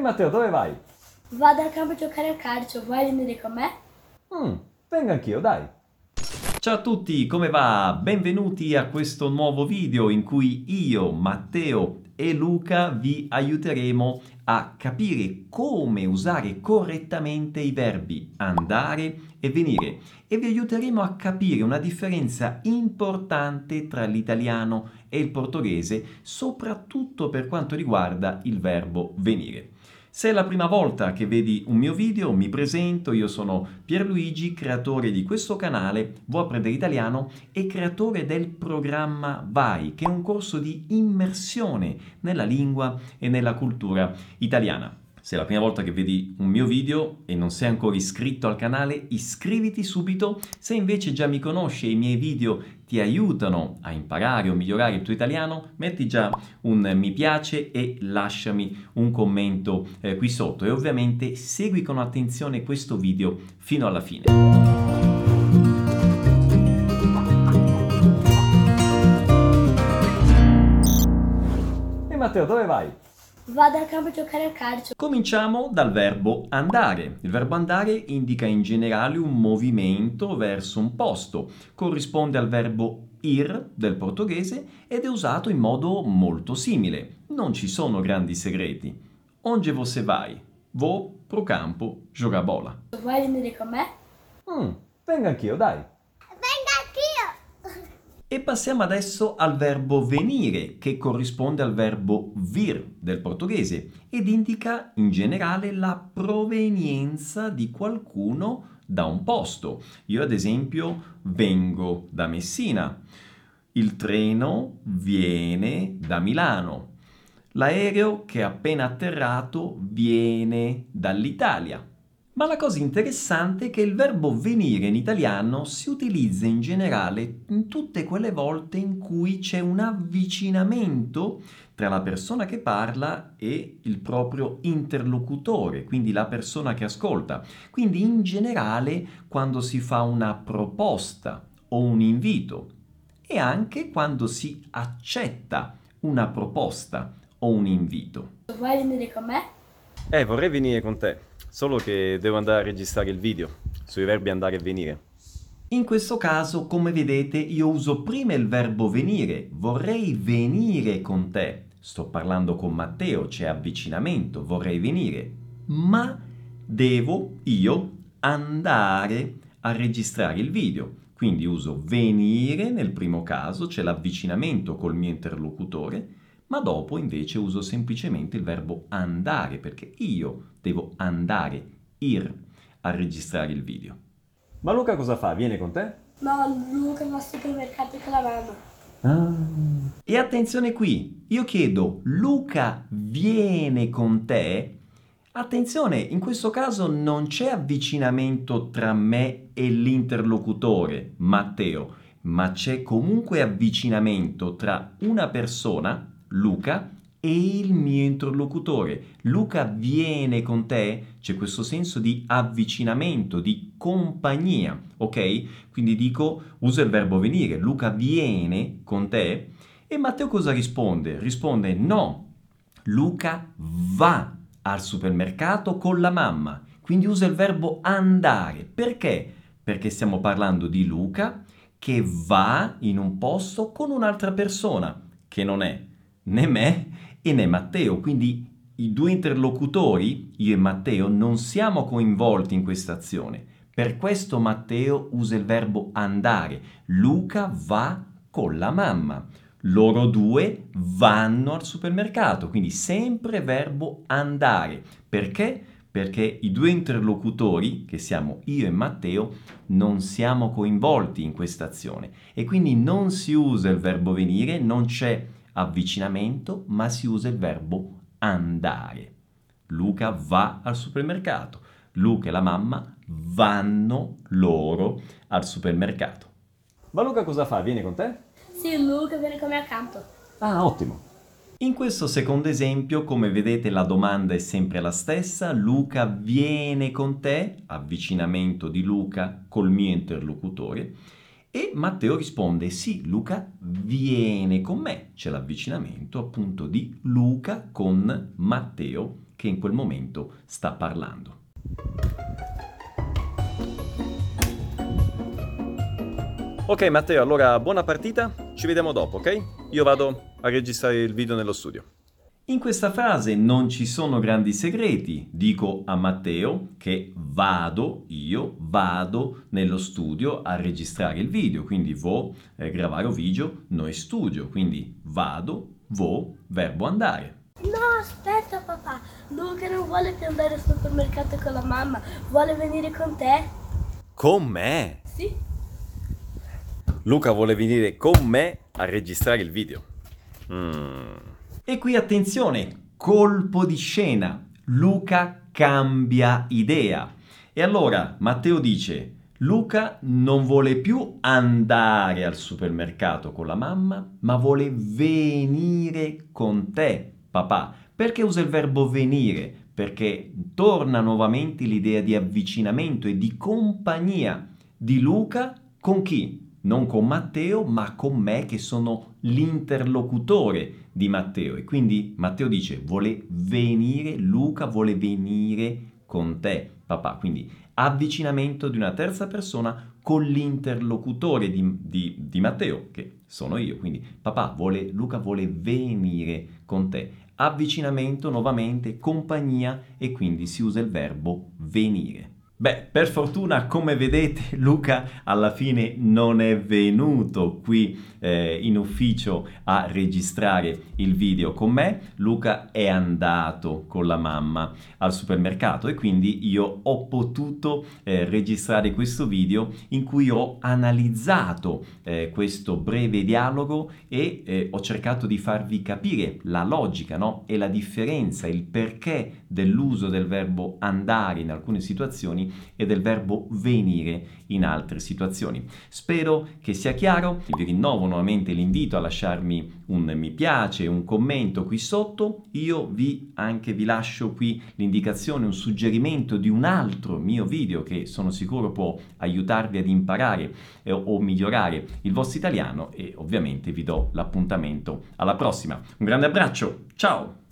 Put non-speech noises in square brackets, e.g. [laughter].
E Matteo, dove vai? Vado al campo a giocare a calcio, vuoi venire con me? Mm, vengo anch'io, dai. Ciao a tutti, come va? Benvenuti a questo nuovo video in cui io, Matteo e Luca vi aiuteremo a capire come usare correttamente i verbi andare e venire e vi aiuteremo a capire una differenza importante tra l'italiano e il portoghese, soprattutto per quanto riguarda il verbo venire. Se è la prima volta che vedi un mio video, mi presento, io sono Pierluigi, creatore di questo canale, Vuoi apprendere italiano e creatore del programma VAI, che è un corso di immersione nella lingua e nella cultura italiana. Se è la prima volta che vedi un mio video e non sei ancora iscritto al canale, iscriviti subito. Se invece già mi conosci e i miei video ti aiutano a imparare o migliorare il tuo italiano, metti già un mi piace e lasciami un commento eh, qui sotto e ovviamente segui con attenzione questo video fino alla fine. E Matteo, dove vai? Vado al campo a giocare a calcio. Cominciamo dal verbo andare. Il verbo andare indica in generale un movimento verso un posto, corrisponde al verbo ir del portoghese ed è usato in modo molto simile. Non ci sono grandi segreti. Onde você vai? Vou pro campo jogar bola. Vuoi venire con me? Mm, vengo anch'io, dai. E passiamo adesso al verbo venire, che corrisponde al verbo vir del portoghese ed indica in generale la provenienza di qualcuno da un posto. Io ad esempio vengo da Messina, il treno viene da Milano, l'aereo che è appena atterrato viene dall'Italia. Ma la cosa interessante è che il verbo venire in italiano si utilizza in generale in tutte quelle volte in cui c'è un avvicinamento tra la persona che parla e il proprio interlocutore, quindi la persona che ascolta. Quindi in generale quando si fa una proposta o un invito e anche quando si accetta una proposta o un invito. Vuoi venire con me? Eh, vorrei venire con te, solo che devo andare a registrare il video sui verbi andare e venire. In questo caso, come vedete, io uso prima il verbo venire. Vorrei venire con te. Sto parlando con Matteo, c'è avvicinamento, vorrei venire. Ma devo io andare a registrare il video. Quindi uso venire nel primo caso, c'è l'avvicinamento col mio interlocutore, ma dopo invece uso semplicemente il verbo andare perché io devo andare, ir, a registrare il video. Ma Luca cosa fa? Viene con te? No, Luca va al supermercato con la mamma. Ah. E attenzione qui, io chiedo Luca viene con te? Attenzione, in questo caso non c'è avvicinamento tra me e l'interlocutore, Matteo, ma c'è comunque avvicinamento tra una persona, Luca, e il mio interlocutore. Luca viene con te, c'è questo senso di avvicinamento, di compagnia, ok? Quindi dico, uso il verbo venire, Luca viene con te e Matteo cosa risponde? Risponde no, Luca va al supermercato con la mamma, quindi usa il verbo andare. Perché? Perché stiamo parlando di Luca che va in un posto con un'altra persona, che non è né me e né Matteo, quindi i due interlocutori, io e Matteo, non siamo coinvolti in questa azione. Per questo Matteo usa il verbo andare. Luca va con la mamma. Loro due vanno al supermercato, quindi sempre verbo andare. Perché? Perché i due interlocutori, che siamo io e Matteo, non siamo coinvolti in questa azione e quindi non si usa il verbo venire, non c'è avvicinamento, ma si usa il verbo andare. Luca va al supermercato. Luca e la mamma vanno loro al supermercato. Ma Luca cosa fa? Viene con te? Sì, Luca viene con me a campo. Ah, ottimo. In questo secondo esempio, come vedete, la domanda è sempre la stessa. Luca viene con te, avvicinamento di Luca col mio interlocutore. E Matteo risponde sì, Luca viene con me. C'è l'avvicinamento appunto di Luca con Matteo che in quel momento sta parlando. Ok Matteo, allora buona partita, ci vediamo dopo, ok? Io vado a registrare il video nello studio. In questa frase non ci sono grandi segreti. Dico a Matteo che vado, io vado nello studio a registrare il video, quindi vo eh, gravare o video, noi studio, quindi vado, vo, verbo andare. No, aspetta papà, Luca non vuole più andare al supermercato con la mamma, vuole venire con te? Con me? Sì? Luca vuole venire con me a registrare il video. Mm. E qui attenzione, colpo di scena. Luca cambia idea. E allora Matteo dice, Luca non vuole più andare al supermercato con la mamma, ma vuole venire con te, papà. Perché usa il verbo venire? Perché torna nuovamente l'idea di avvicinamento e di compagnia di Luca con chi? Non con Matteo, ma con me che sono l'interlocutore di Matteo. E quindi Matteo dice, vuole venire, Luca vuole venire con te, papà. Quindi avvicinamento di una terza persona con l'interlocutore di, di, di, Matteo, che sono io. Quindi papà vuole, Luca vuole venire con te. Avvicinamento nuovamente, compagnia e quindi si usa il verbo venire. Beh, per fortuna, come vedete, [laughs] Luca alla fine non è venuto qui eh, in ufficio a registrare il video con me. Luca è andato con la mamma al supermercato e quindi io ho potuto eh, registrare questo video in cui ho analizzato eh, questo breve dialogo e eh, ho cercato di farvi capire la logica no? e la differenza, il perché dell'uso del verbo andare in alcune e del verbo venire in altre situazioni. Spero che sia chiaro, vi rinnovo nuovamente l'invito a lasciarmi un mi piace, un commento qui sotto, io vi anche vi lascio qui l'indicazione, un suggerimento di un altro mio video che sono sicuro può aiutarvi ad imparare eh, o migliorare il vostro italiano e ovviamente vi do l'appuntamento alla prossima. Un grande abbraccio, ciao!